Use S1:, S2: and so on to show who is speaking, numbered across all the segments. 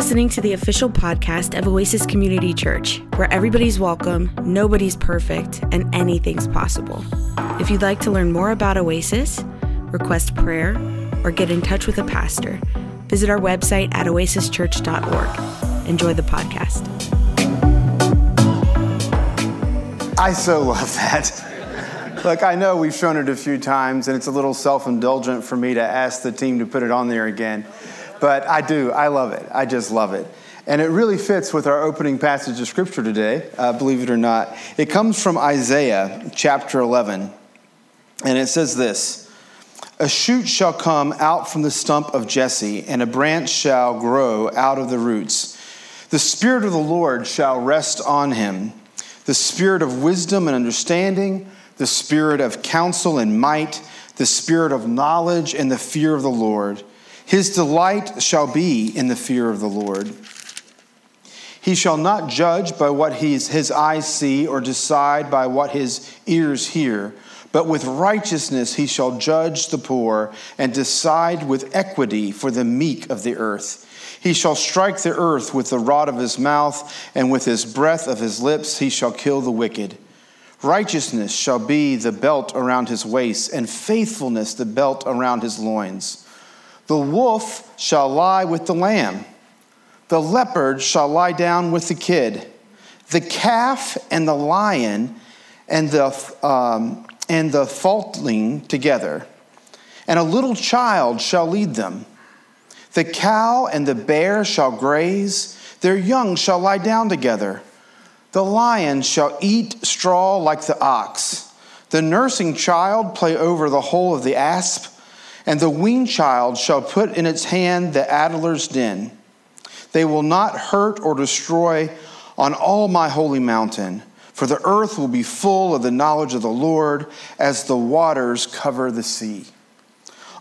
S1: listening to the official podcast of Oasis Community Church, where everybody's welcome, nobody's perfect, and anything's possible. If you'd like to learn more about Oasis, request prayer, or get in touch with a pastor, visit our website at oasischurch.org. Enjoy the podcast.
S2: I so love that. Look, I know we've shown it a few times, and it's a little self indulgent for me to ask the team to put it on there again. But I do. I love it. I just love it. And it really fits with our opening passage of Scripture today, uh, believe it or not. It comes from Isaiah chapter 11. And it says this A shoot shall come out from the stump of Jesse, and a branch shall grow out of the roots. The Spirit of the Lord shall rest on him the Spirit of wisdom and understanding, the Spirit of counsel and might, the Spirit of knowledge and the fear of the Lord his delight shall be in the fear of the Lord. He shall not judge by what his, his eyes see or decide by what his ears hear, but with righteousness he shall judge the poor and decide with equity for the meek of the earth. He shall strike the earth with the rod of his mouth, and with his breath of his lips he shall kill the wicked. Righteousness shall be the belt around his waist, and faithfulness the belt around his loins. The wolf shall lie with the lamb, the leopard shall lie down with the kid, the calf and the lion and the, um, and the fatling together, and a little child shall lead them. The cow and the bear shall graze, their young shall lie down together. The lion shall eat straw like the ox, the nursing child play over the hole of the asp and the weaned child shall put in its hand the adder's den. They will not hurt or destroy on all my holy mountain, for the earth will be full of the knowledge of the Lord as the waters cover the sea.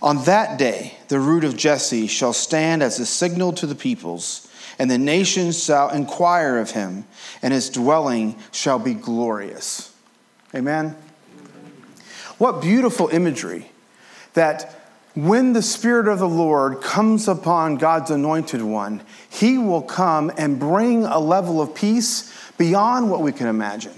S2: On that day, the root of Jesse shall stand as a signal to the peoples, and the nations shall inquire of him, and his dwelling shall be glorious. Amen. What beautiful imagery that when the Spirit of the Lord comes upon God's anointed one, he will come and bring a level of peace beyond what we can imagine.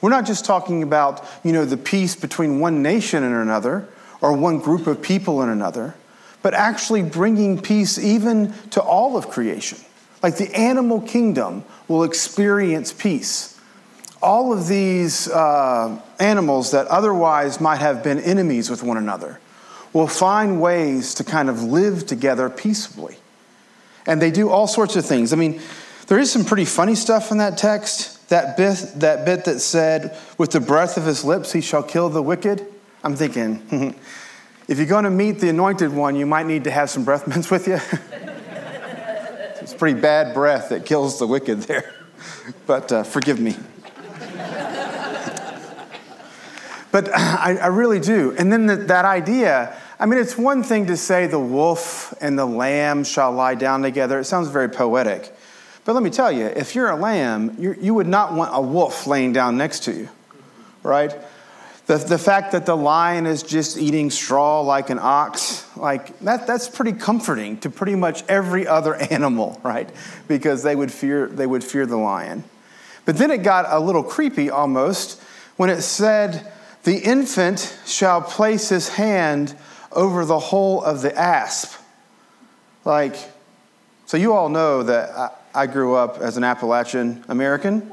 S2: We're not just talking about, you know, the peace between one nation and another or one group of people and another, but actually bringing peace even to all of creation. Like the animal kingdom will experience peace. All of these uh, animals that otherwise might have been enemies with one another will find ways to kind of live together peaceably. And they do all sorts of things. I mean, there is some pretty funny stuff in that text. That bit, that bit that said, with the breath of his lips he shall kill the wicked. I'm thinking, if you're going to meet the anointed one, you might need to have some breath mints with you. it's pretty bad breath that kills the wicked there. But uh, forgive me. But I, I really do. And then the, that idea, I mean, it's one thing to say the wolf and the lamb shall lie down together. It sounds very poetic. But let me tell you, if you're a lamb, you're, you would not want a wolf laying down next to you, right? The, the fact that the lion is just eating straw like an ox, like that, that's pretty comforting to pretty much every other animal, right? Because they would fear, they would fear the lion. But then it got a little creepy almost when it said, the infant shall place his hand over the hole of the asp. Like, so you all know that I, I grew up as an Appalachian American.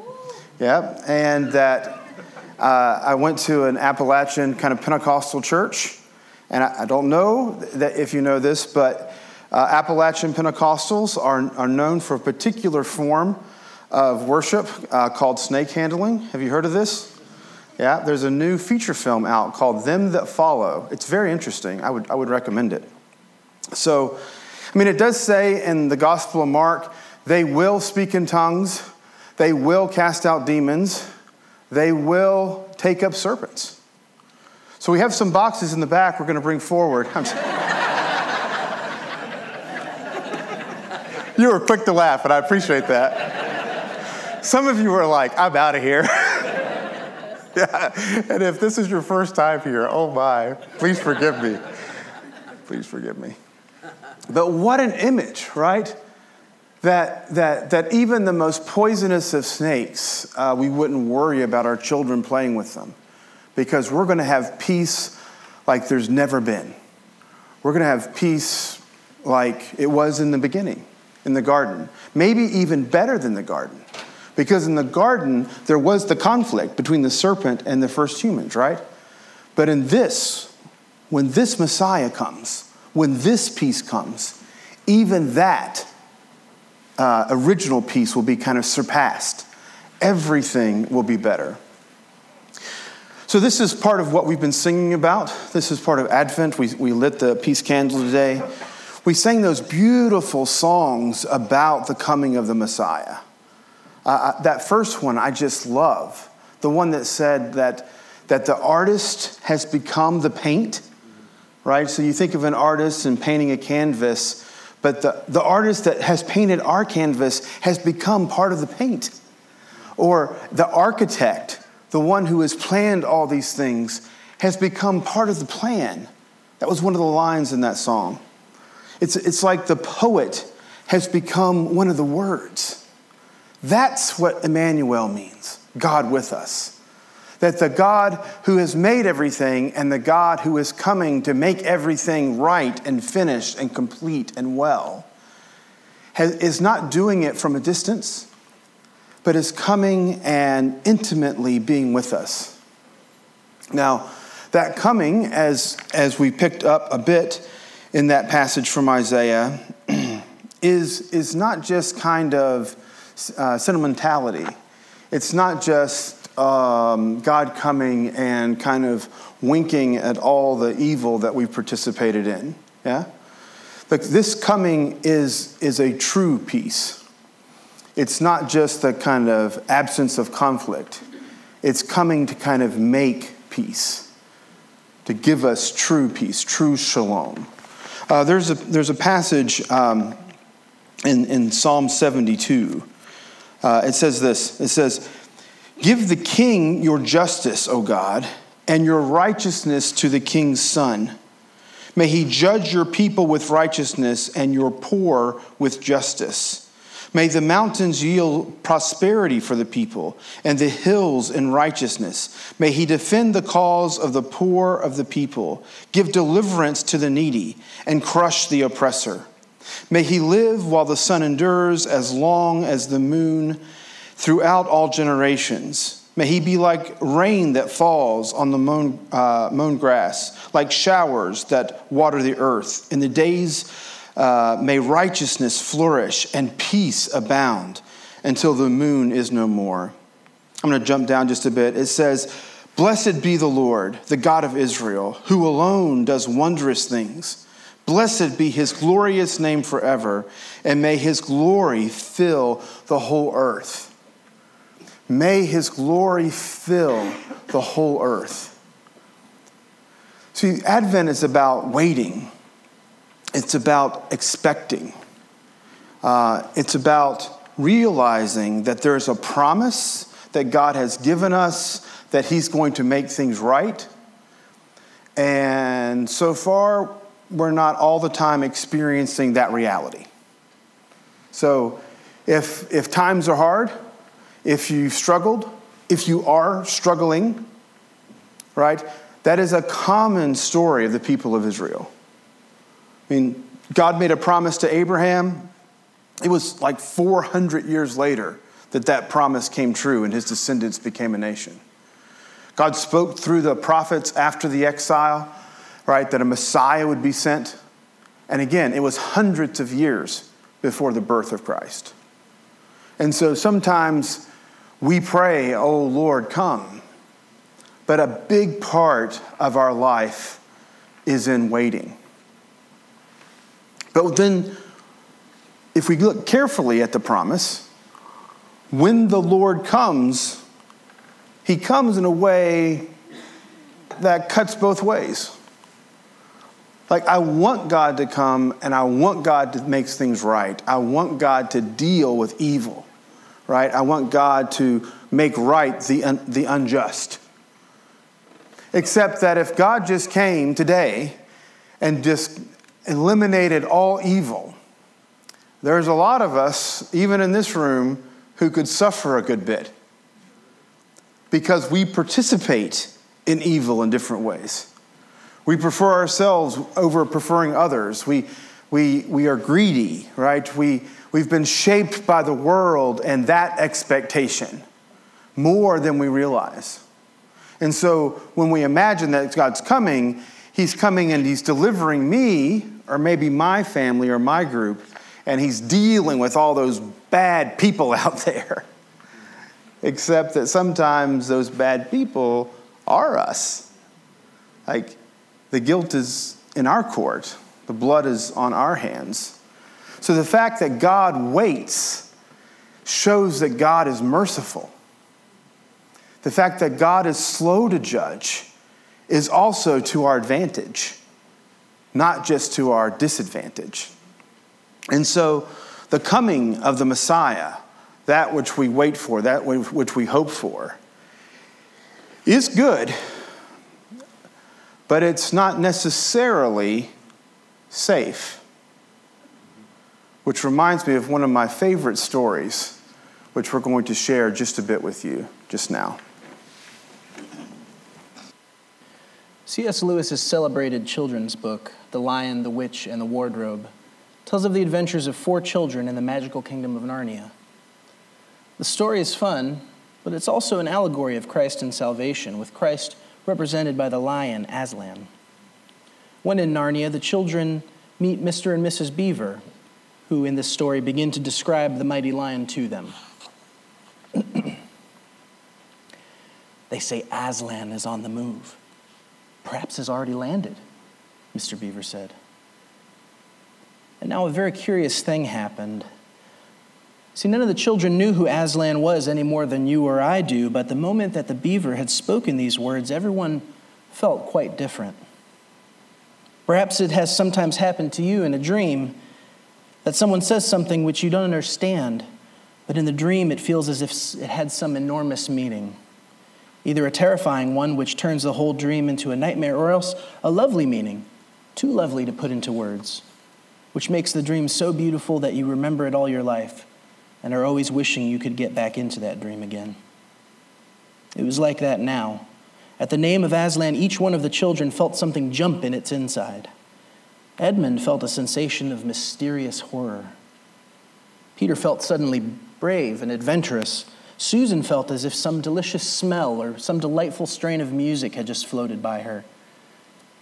S2: Yeah, and that uh, I went to an Appalachian kind of Pentecostal church. And I, I don't know that if you know this, but uh, Appalachian Pentecostals are, are known for a particular form of worship uh, called snake handling. Have you heard of this? Yeah, there's a new feature film out called Them That Follow. It's very interesting. I would, I would recommend it. So, I mean, it does say in the Gospel of Mark, they will speak in tongues, they will cast out demons, they will take up serpents. So, we have some boxes in the back we're going to bring forward. you were quick to laugh, and I appreciate that. Some of you were like, I'm out of here. yeah. And if this is your first time here, oh my, please forgive me. Please forgive me. But what an image, right? that, that, that even the most poisonous of snakes, uh, we wouldn't worry about our children playing with them because we're going to have peace like there's never been. We're going to have peace like it was in the beginning, in the garden. Maybe even better than the garden. Because in the garden, there was the conflict between the serpent and the first humans, right? But in this, when this Messiah comes, when this peace comes, even that uh, original peace will be kind of surpassed. Everything will be better. So, this is part of what we've been singing about. This is part of Advent. We, we lit the peace candle today. We sang those beautiful songs about the coming of the Messiah. Uh, that first one I just love. The one that said that, that the artist has become the paint, right? So, you think of an artist and painting a canvas but the, the artist that has painted our canvas has become part of the paint. Or the architect, the one who has planned all these things, has become part of the plan. That was one of the lines in that song. It's, it's like the poet has become one of the words. That's what Emmanuel means God with us that the God who has made everything and the God who is coming to make everything right and finished and complete and well has, is not doing it from a distance, but is coming and intimately being with us. Now, that coming, as, as we picked up a bit in that passage from Isaiah, is, is not just kind of uh, sentimentality. It's not just um, God coming and kind of winking at all the evil that we've participated in. Yeah? But this coming is, is a true peace. It's not just the kind of absence of conflict, it's coming to kind of make peace, to give us true peace, true shalom. Uh, there's, a, there's a passage um, in, in Psalm 72. Uh, it says this it says, Give the king your justice, O God, and your righteousness to the king's son. May he judge your people with righteousness and your poor with justice. May the mountains yield prosperity for the people and the hills in righteousness. May he defend the cause of the poor of the people, give deliverance to the needy, and crush the oppressor. May he live while the sun endures, as long as the moon throughout all generations. May he be like rain that falls on the mown, uh, mown grass, like showers that water the earth. In the days, uh, may righteousness flourish and peace abound until the moon is no more. I'm going to jump down just a bit. It says, Blessed be the Lord, the God of Israel, who alone does wondrous things. Blessed be his glorious name forever, and may his glory fill the whole earth. May his glory fill the whole earth. See, Advent is about waiting, it's about expecting, uh, it's about realizing that there's a promise that God has given us that he's going to make things right. And so far, we're not all the time experiencing that reality. So if, if times are hard, if you've struggled, if you are struggling, right? That is a common story of the people of Israel. I mean, God made a promise to Abraham. It was like 400 years later that that promise came true and his descendants became a nation. God spoke through the prophets after the exile, right, that a Messiah would be sent. And again, it was hundreds of years before the birth of Christ. And so sometimes we pray, Oh Lord, come. But a big part of our life is in waiting. But then, if we look carefully at the promise, when the Lord comes, he comes in a way that cuts both ways. Like, I want God to come and I want God to make things right. I want God to deal with evil right? I want God to make right the, un- the unjust. Except that if God just came today and just eliminated all evil, there's a lot of us, even in this room, who could suffer a good bit because we participate in evil in different ways. We prefer ourselves over preferring others. We, we, we are greedy, right? We, we've been shaped by the world and that expectation more than we realize. And so when we imagine that God's coming, He's coming and He's delivering me, or maybe my family or my group, and He's dealing with all those bad people out there. Except that sometimes those bad people are us. Like, the guilt is in our court, the blood is on our hands. So the fact that God waits shows that God is merciful. The fact that God is slow to judge is also to our advantage, not just to our disadvantage. And so the coming of the Messiah, that which we wait for, that which we hope for, is good, but it's not necessarily safe. Which reminds me of one of my favorite stories, which we're going to share just a bit with you just now.
S3: C.S. Lewis's celebrated children's book, The Lion, the Witch, and the Wardrobe, tells of the adventures of four children in the magical kingdom of Narnia. The story is fun, but it's also an allegory of Christ and salvation, with Christ represented by the lion Aslan. When in Narnia, the children meet Mr. and Mrs. Beaver, who in this story begin to describe the mighty lion to them. they say Aslan is on the move. Perhaps has already landed, Mr. Beaver said. And now a very curious thing happened. See, none of the children knew who Aslan was any more than you or I do, but the moment that the beaver had spoken these words, everyone felt quite different. Perhaps it has sometimes happened to you in a dream that someone says something which you don't understand, but in the dream it feels as if it had some enormous meaning. Either a terrifying one, which turns the whole dream into a nightmare, or else a lovely meaning, too lovely to put into words, which makes the dream so beautiful that you remember it all your life and are always wishing you could get back into that dream again. It was like that now. At the name of Aslan, each one of the children felt something jump in its inside. Edmund felt a sensation of mysterious horror. Peter felt suddenly brave and adventurous. Susan felt as if some delicious smell or some delightful strain of music had just floated by her.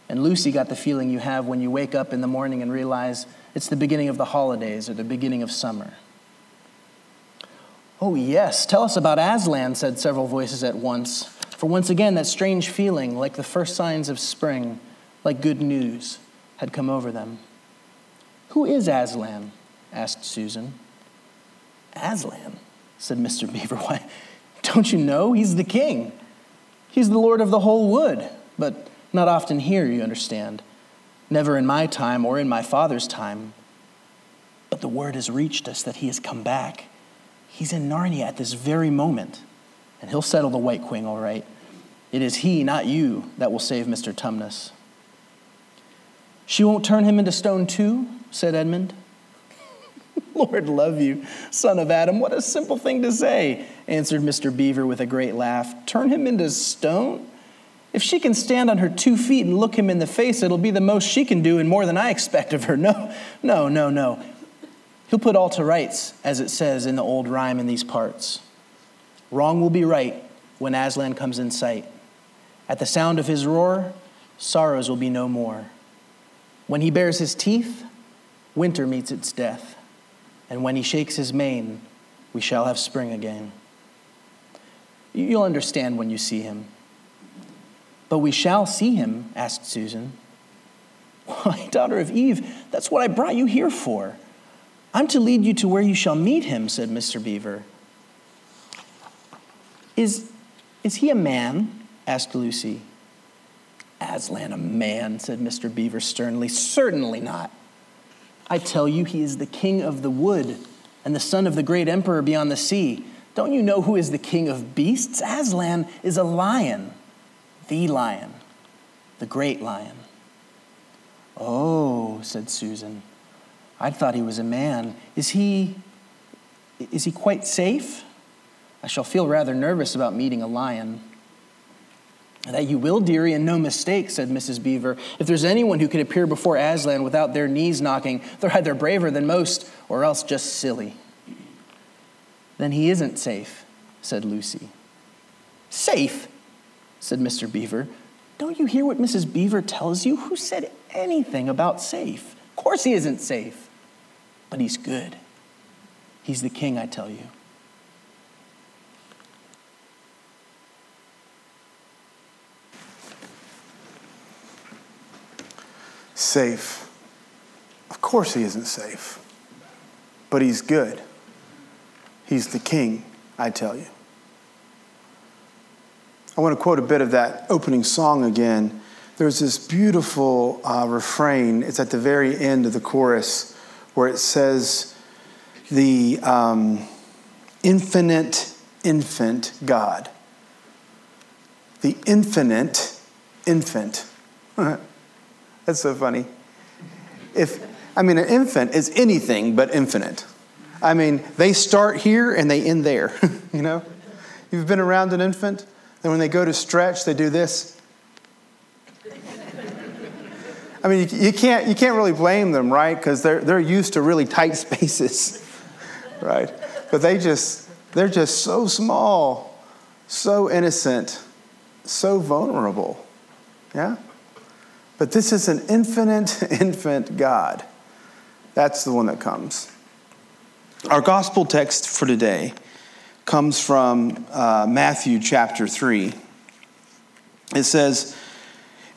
S3: And Lucy got the feeling you have when you wake up in the morning and realize it's the beginning of the holidays or the beginning of summer. Oh, yes, tell us about Aslan, said several voices at once. For once again, that strange feeling, like the first signs of spring, like good news, had come over them. Who is Aslan? asked Susan. Aslan, said Mr. Beaver. Why, don't you know? He's the king. He's the lord of the whole wood, but not often here, you understand. Never in my time or in my father's time. But the word has reached us that he has come back He's in Narnia at this very moment, and he'll settle the White Queen all right. It is he, not you, that will save Mr. Tumnus. She won't turn him into stone too, said Edmund. Lord love you, son of Adam. What a simple thing to say, answered Mr. Beaver with a great laugh. Turn him into stone? If she can stand on her two feet and look him in the face, it'll be the most she can do and more than I expect of her. No, no, no, no. He'll put all to rights, as it says in the old rhyme in these parts. Wrong will be right when Aslan comes in sight. At the sound of his roar, sorrows will be no more. When he bares his teeth, winter meets its death. And when he shakes his mane, we shall have spring again. You'll understand when you see him. But we shall see him, asked Susan. Why, daughter of Eve, that's what I brought you here for. I'm to lead you to where you shall meet him, said Mr. Beaver. Is, is he a man? asked Lucy. Aslan, a man, said Mr. Beaver sternly. Certainly not. I tell you, he is the king of the wood and the son of the great emperor beyond the sea. Don't you know who is the king of beasts? Aslan is a lion, the lion, the great lion. Oh, said Susan. I thought he was a man. Is he is he quite safe? I shall feel rather nervous about meeting a lion. That you will, dearie, and no mistake, said Mrs. Beaver. If there's anyone who can appear before Aslan without their knees knocking, they're either braver than most or else just silly. Then he isn't safe, said Lucy. Safe, said Mr. Beaver. Don't you hear what Mrs. Beaver tells you? Who said anything about safe? Of course he isn't safe, but he's good. He's the king, I tell you.
S2: Safe. Of course, he isn't safe, but he's good. He's the king, I tell you. I want to quote a bit of that opening song again. There's this beautiful uh, refrain, it's at the very end of the chorus, where it says, The um, infinite infant God. The infinite infant. That's so funny. If, I mean, an infant is anything but infinite. I mean, they start here and they end there, you know? You've been around an infant? Then when they go to stretch, they do this. I mean, you, you can't, you can't really blame them, right? Because they're, they're used to really tight spaces, right? But they just, they're just so small, so innocent, so vulnerable. Yeah? But this is an infinite infant God. That's the one that comes. Our gospel text for today comes from uh, Matthew chapter 3. It says,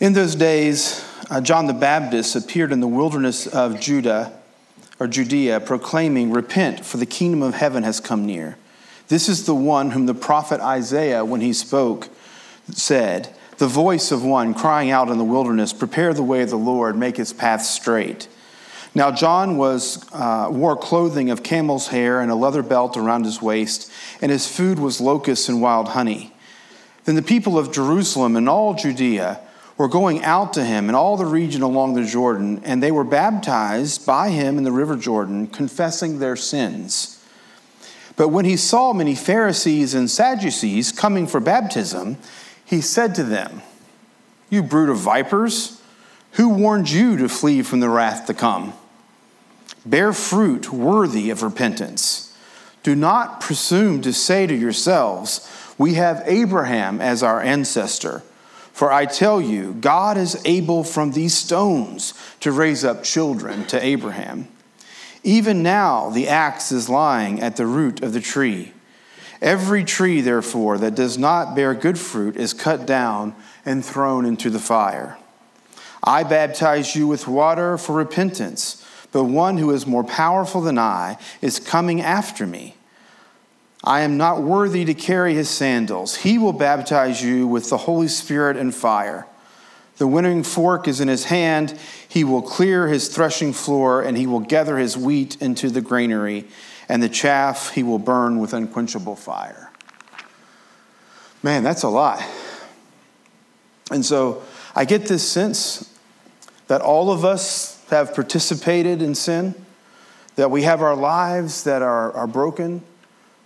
S2: In those days, uh, John the Baptist appeared in the wilderness of Judah or Judea, proclaiming, Repent, for the kingdom of heaven has come near. This is the one whom the prophet Isaiah, when he spoke, said, The voice of one crying out in the wilderness, Prepare the way of the Lord, make his path straight. Now, John was, uh, wore clothing of camel's hair and a leather belt around his waist, and his food was locusts and wild honey. Then the people of Jerusalem and all Judea were going out to him and all the region along the Jordan, and they were baptized by him in the river Jordan, confessing their sins. But when he saw many Pharisees and Sadducees coming for baptism, he said to them, You brood of vipers, who warned you to flee from the wrath to come? Bear fruit worthy of repentance. Do not presume to say to yourselves, We have Abraham as our ancestor. For I tell you, God is able from these stones to raise up children to Abraham. Even now, the axe is lying at the root of the tree. Every tree, therefore, that does not bear good fruit is cut down and thrown into the fire. I baptize you with water for repentance but one who is more powerful than I is coming after me. I am not worthy to carry his sandals. He will baptize you with the Holy Spirit and fire. The winnowing fork is in his hand. He will clear his threshing floor, and he will gather his wheat into the granary, and the chaff he will burn with unquenchable fire. Man, that's a lot. And so I get this sense that all of us have participated in sin, that we have our lives that are, are broken,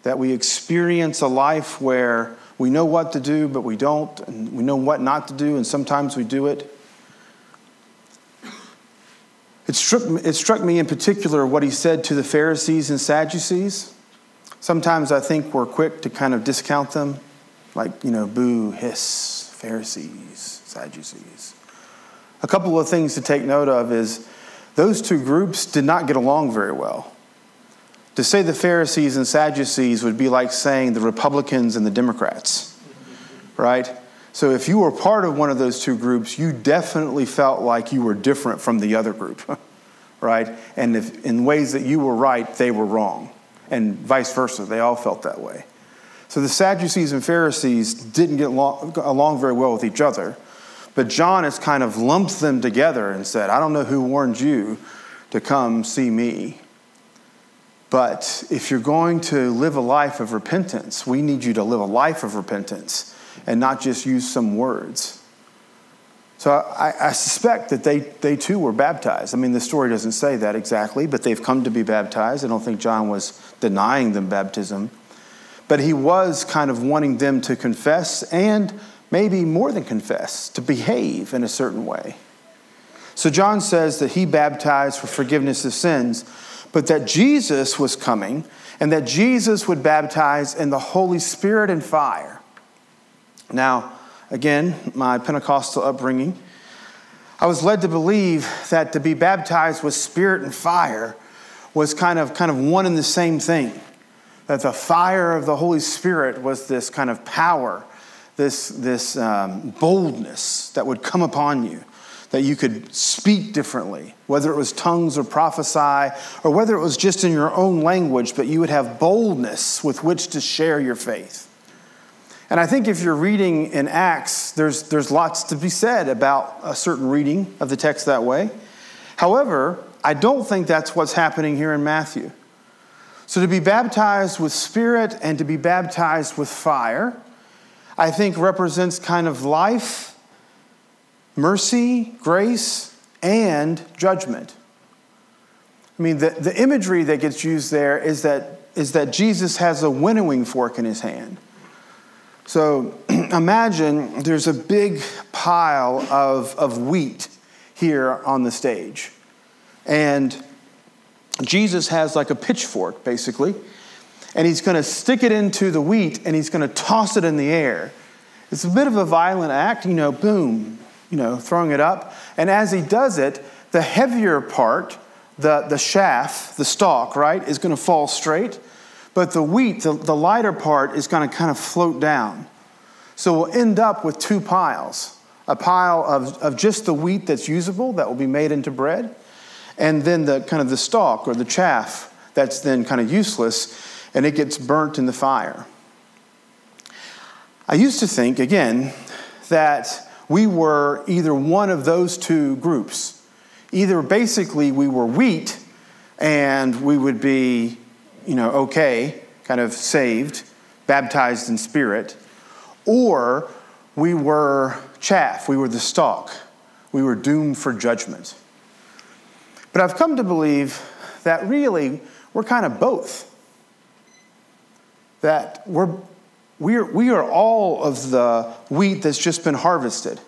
S2: that we experience a life where we know what to do, but we don't, and we know what not to do, and sometimes we do it. It struck, it struck me in particular what he said to the Pharisees and Sadducees. Sometimes I think we're quick to kind of discount them, like, you know, boo, hiss, Pharisees, Sadducees. A couple of things to take note of is those two groups did not get along very well. To say the Pharisees and Sadducees would be like saying the Republicans and the Democrats, right? So if you were part of one of those two groups, you definitely felt like you were different from the other group, right? And if in ways that you were right, they were wrong, and vice versa. They all felt that way. So the Sadducees and Pharisees didn't get along very well with each other. But John has kind of lumped them together and said, I don't know who warned you to come see me. But if you're going to live a life of repentance, we need you to live a life of repentance and not just use some words. So I, I, suspect that they, they too were baptized. I mean, the story doesn't say that exactly, but they've come to be baptized. I don't think John was denying them baptism. But he was kind of wanting them to confess and maybe more than confess, to behave in a certain way. So John says that he baptized for forgiveness of sins, but that Jesus was coming and that Jesus would baptize in the Holy Spirit and fire. Now, again, my Pentecostal upbringing, I was led to believe that to be baptized with spirit and fire was kind of, kind of one and the same thing. That the fire of the Holy Spirit was this kind of power, this, this um, boldness that would come upon you, that you could speak differently, whether it was tongues or prophesy, or whether it was just in your own language, but you would have boldness with which to share your faith. And I think if you're reading in Acts, there's, there's lots to be said about a certain reading of the text that way. However, I don't think that's what's happening here in Matthew. So to be baptized with spirit and to be baptized with fire, I think represents kind of life, mercy, grace, and judgment. I mean, the, the imagery that gets used there is that, is that Jesus has a winnowing fork in his hand. So imagine there's a big pile of, of wheat here on the stage. And Jesus has like a pitchfork, basically. And he's going to stick it into the wheat and he's going to toss it in the air. It's a bit of a violent act, you know, boom, you know, throwing it up. And as he does it, the heavier part, the, the shaft, the stalk, right, is going to fall straight. But the wheat, the, the lighter part, is going to kind of float down. So we'll end up with two piles a pile of, of just the wheat that's usable, that will be made into bread, and then the kind of the stalk or the chaff that's then kind of useless, and it gets burnt in the fire. I used to think, again, that we were either one of those two groups. Either basically we were wheat and we would be you know, okay, kind of saved, baptized in spirit, or we were chaff, we were the stalk, we were doomed for judgment. But I've come to believe that really we're kind of both. That we're, we're, we are all of the wheat that's just been harvested.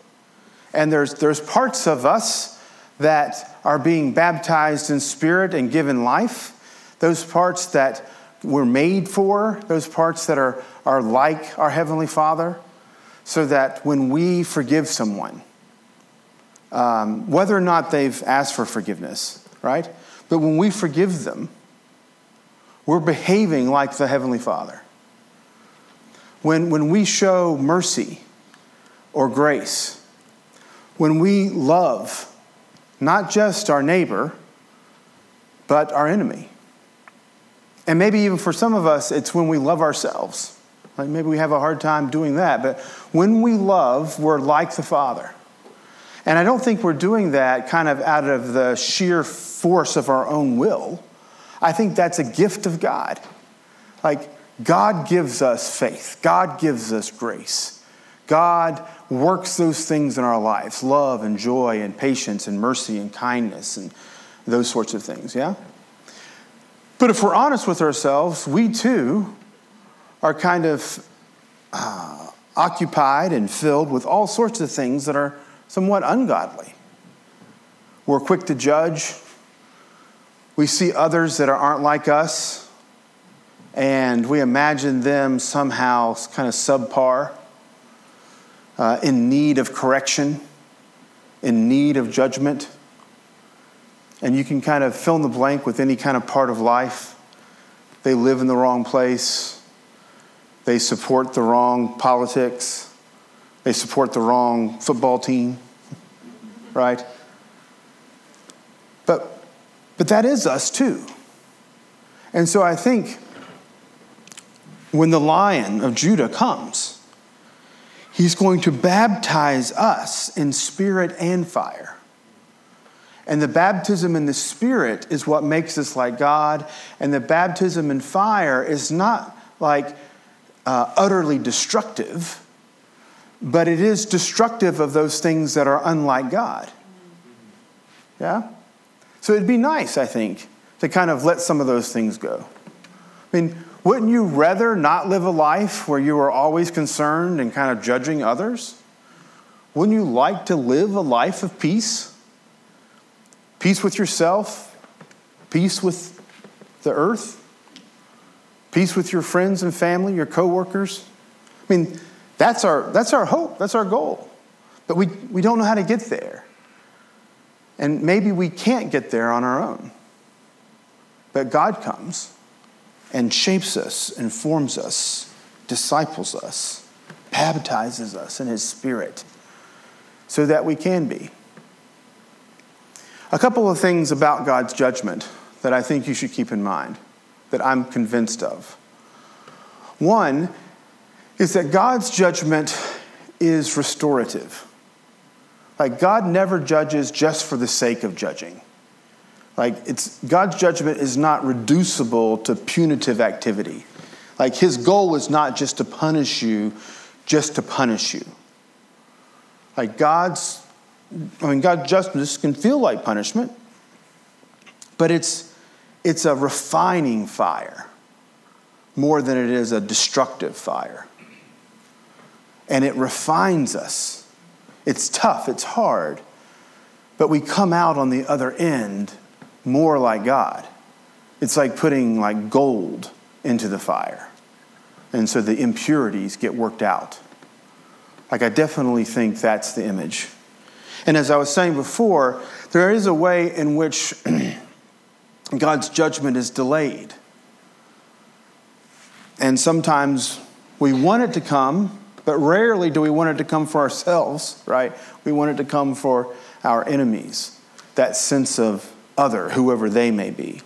S2: And there's, there's parts of us that are being baptized in spirit and given life those parts that we're made for, those parts that are, are like our Heavenly Father, so that when we forgive someone, um, whether or not they've asked for forgiveness, right? But when we forgive them, we're behaving like the Heavenly Father. When, when we show mercy or grace, when we love not just our neighbor, but our enemy, and maybe even for some of us, it's when we love ourselves. Like maybe we have a hard time doing that. But when we love, we're like the Father. And I don't think we're doing that kind of out of the sheer force of our own will. I think that's a gift of God. Like, God gives us faith, God gives us grace. God works those things in our lives love and joy and patience and mercy and kindness and those sorts of things, yeah? But if we're honest with ourselves, we too are kind of uh, occupied and filled with all sorts of things that are somewhat ungodly. We're quick to judge. We see others that aren't like us, and we imagine them somehow kind of subpar, uh, in need of correction, in need of judgment and you can kind of fill in the blank with any kind of part of life. They live in the wrong place, they support the wrong politics, they support the wrong football team, right? But, but that is us too. And so I think when the lion of Judah comes, he's going to baptize us in spirit and fire. And the baptism in the Spirit is what makes us like God. And the baptism in fire is not like uh, utterly destructive, but it is destructive of those things that are unlike God. Yeah? So it'd be nice, I think, to kind of let some of those things go. I mean, wouldn't you rather not live a life where you are always concerned and kind of judging others? Wouldn't you like to live a life of peace? Peace with yourself, peace with the earth, peace with your friends and family, your coworkers. I mean, that's our, that's our hope, that's our goal. But we, we don't know how to get there. And maybe we can't get there on our own. But God comes and shapes us, informs us, disciples us, baptizes us in His Spirit so that we can be. A couple of things about God's judgment that I think you should keep in mind, that I'm convinced of. One is that God's judgment is restorative. Like, God never judges just for the sake of judging. Like, it's, God's judgment is not reducible to punitive activity. Like, his goal is not just to punish you, just to punish you. Like, God's, I mean, God's justice can feel like punishment, but it's, it's a refining fire more than it is a destructive fire. And it refines us. It's tough, it's hard, but we come out on the other end more like God. It's like putting like gold into the fire. And so the impurities get worked out. Like I definitely think that's the image. And as I was saying before, there is a way in which God's judgment is delayed. And sometimes we want it to come, but rarely do we want it to come for ourselves, right? We want it to come for our enemies, that sense of other, whoever they may be.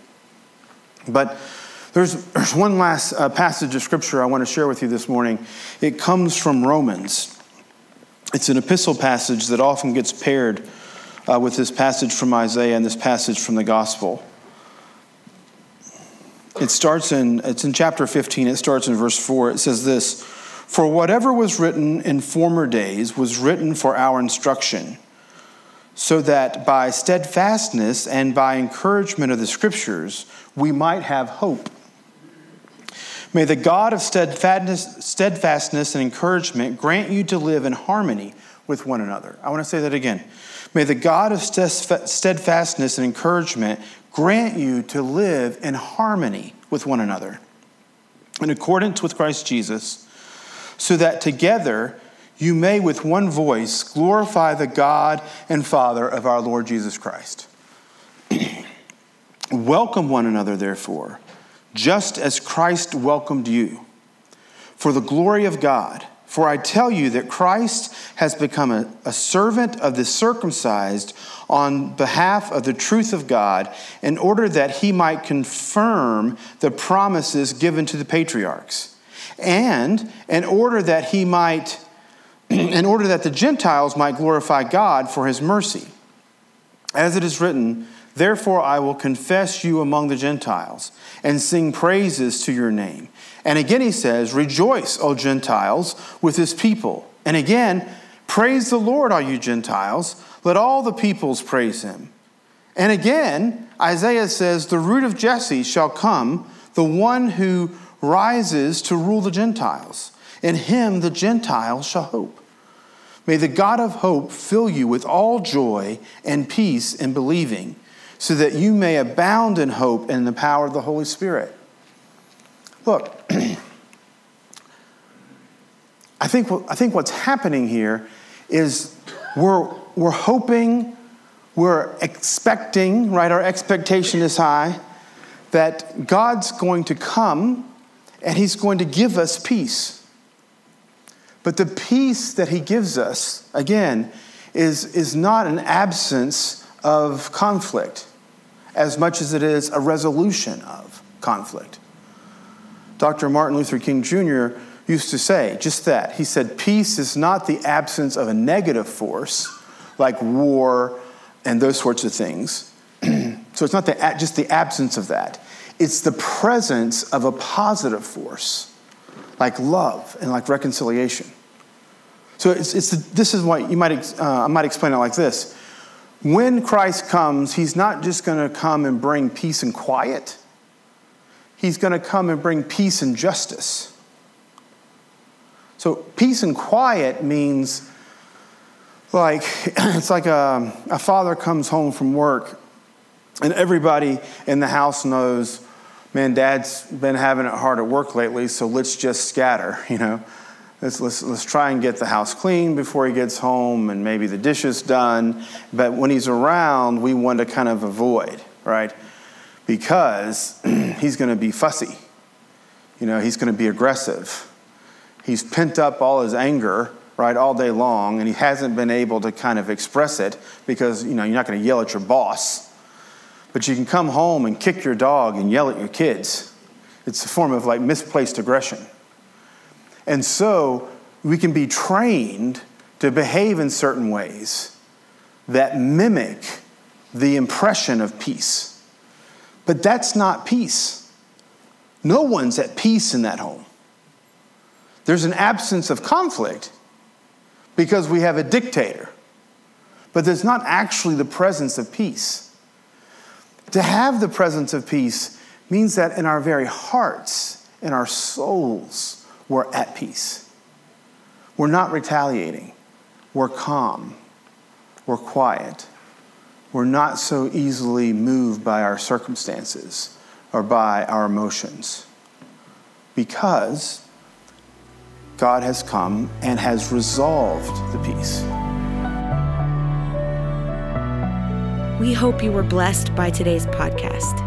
S2: But there's, there's one last uh, passage of scripture I want to share with you this morning. It comes from Romans. It's an epistle passage that often gets paired uh, with this passage from Isaiah and this passage from the gospel. It starts in, it's in chapter 15, it starts in verse 4. It says this For whatever was written in former days was written for our instruction so that by steadfastness and by encouragement of the scriptures we might have hope. May the God of steadfastness, and encouragement grant you to live in harmony with one another. I want to say that again. May the God of steadfastness and encouragement grant you to live in harmony with one another, in accordance with Christ Jesus, so that together you may with one voice glorify the God and Father of our Lord Jesus Christ. Welcome one another, therefore, just as Christ welcomed you, for the glory of God. For I tell you that Christ has become a, a, servant of the circumcised on behalf of the truth of God, in order that he might confirm the promises given to the patriarchs, and in order that he might in order that the Gentiles might glorify God for his mercy. As it is written, Therefore I will confess you among the Gentiles and sing praises to your name. And again he says, Rejoice, O Gentiles, with his people. And again, Praise the Lord, all you Gentiles. Let all the peoples praise him. And again, Isaiah says, The root of Jesse shall come, the one who rises to rule the Gentiles. In him the Gentiles shall hope. May the God of hope fill you with all joy and peace in believing, so that you may abound in hope and in the power of the Holy Spirit. Look, I think, I think what's happening here is we're, we're hoping, we're expecting, right? Our expectation is high that God's going to come and He's going to give us peace. But the peace that he gives us, again, is, is not an absence of conflict as much as it is a resolution of conflict. Dr. Martin Luther King Jr. used to say just that. He said, Peace is not the absence of a negative force like war and those sorts of things. so it's not the, just the absence of that, it's the presence of a positive force like love and like reconciliation. So it's, it's this is what you might, uh, I might explain it like this. When Christ comes, he's not just going to come and bring peace and quiet. He's going to come and bring peace and justice. So peace and quiet means like it's like a, a father comes home from work and everybody in the house knows man dad's been having it hard at work lately so let's just scatter you know let's, let's, let's try and get the house clean before he gets home and maybe the dishes done but when he's around we want to kind of avoid right because he's going to be fussy you know he's going to be aggressive he's pent up all his anger right, all day long, and he hasn't been able to kind of express it because, you know, you're not going to yell at your boss. But you can come home and kick your dog and yell at your kids. It's a form of like misplaced aggression. And so we can be trained to behave in certain ways that mimic the impression of peace. But that's not peace. No one's at peace in that home. There's an absence of conflict, because we have a dictator. But there's not actually the presence of peace. To have the presence of peace means that in our very hearts, in our souls, we're at peace. We're not retaliating. We're calm. We're quiet. We're not so easily moved by our circumstances or by our emotions because God has come and has resolved the peace.
S1: We hope you were blessed by today's podcast.